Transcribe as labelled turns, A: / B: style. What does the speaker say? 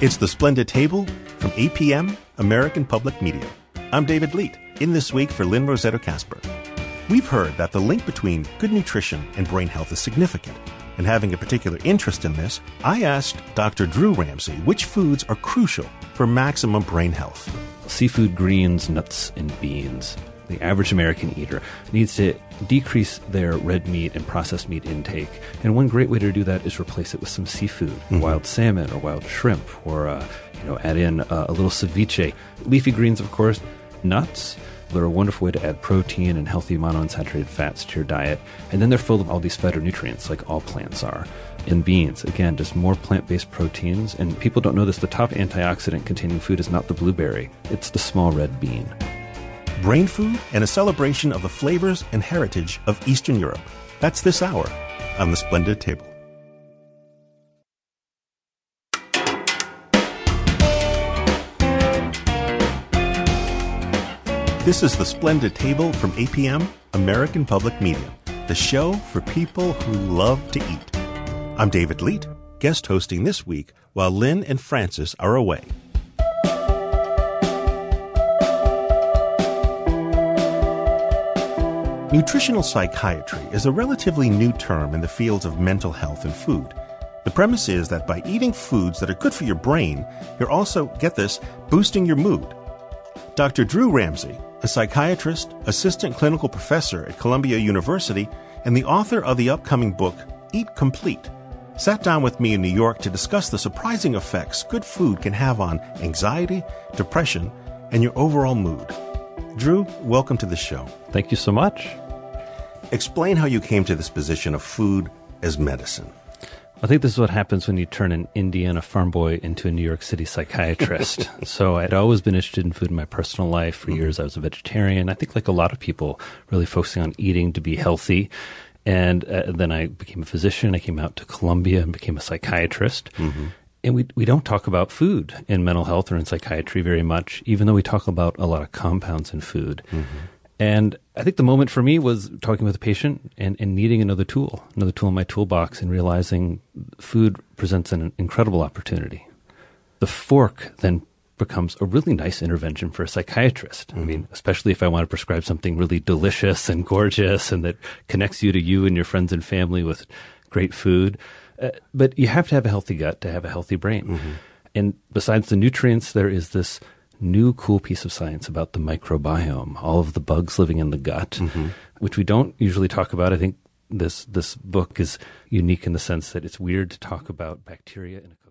A: It's the Splendid Table from APM, American Public Media. I'm David Leite, in this week for Lynne Rossetto Kasper. We've heard that the link between good nutrition and brain health is significant. And having a particular interest in this, I asked Dr. Drew Ramsey which foods are crucial for maximum brain health.
B: Seafood, greens, nuts, and beans the average American eater needs to decrease their red meat and processed meat intake. And one great way to do that is replace it with some seafood, mm-hmm. wild salmon or wild shrimp, or uh, you know, add in uh, a little ceviche. Leafy greens, of course, nuts. They're a wonderful way to add protein and healthy monounsaturated fats to your diet. And then they're full of all these phytonutrients, like all plants are. And beans, again, just more plant based proteins. And people don't know this the top antioxidant containing food is not the blueberry, it's the small red bean
A: brain food, and a celebration of the flavors and heritage of Eastern Europe. That's this hour on the Splendid Table. This is the Splendid Table from APM, American Public Media, the show for people who love to eat. I'm David Leite, guest hosting this week while Lynne and Francis are away. Nutritional psychiatry is a relatively new term in the fields of mental health and food. The premise is that by eating foods that are good for your brain, you're also, get this, boosting your mood. Dr. Drew Ramsey, a psychiatrist, assistant clinical professor at Columbia University, and the author of the upcoming book, Eat Complete, sat down with me in New York to discuss the surprising effects good food can have on anxiety, depression, and your overall mood. Drew, welcome to the show.
B: Thank you so much.
A: Explain how you came to this position of food as medicine.
B: I think this is what happens when you turn an Indiana farm boy, into a New York City psychiatrist. so I'd always been interested in food in my personal life. For mm-hmm. years, I was a vegetarian. I think, like a lot of people, really focusing on eating to be healthy. And uh, then I became a physician. I came out to Columbia and became a psychiatrist. Mm-hmm. And we, we don't talk about food in mental health or in psychiatry very much, even though we talk about a lot of compounds in food. Mm-hmm. And I think the moment for me was talking with a patient and, and needing another tool, another tool in my toolbox, and realizing food presents an incredible opportunity. The fork then becomes a really nice intervention for a psychiatrist. Mm-hmm. I mean, especially if I want to prescribe something really delicious and gorgeous and that connects you to you and your friends and family with great food. Uh, but you have to have a healthy gut to have a healthy brain. Mm-hmm. And besides the nutrients, there is this new cool piece of science about the microbiome, all of the bugs living in the gut, mm-hmm. which we don't usually talk about. I think this this book is unique in the sense that it's weird to talk about bacteria in a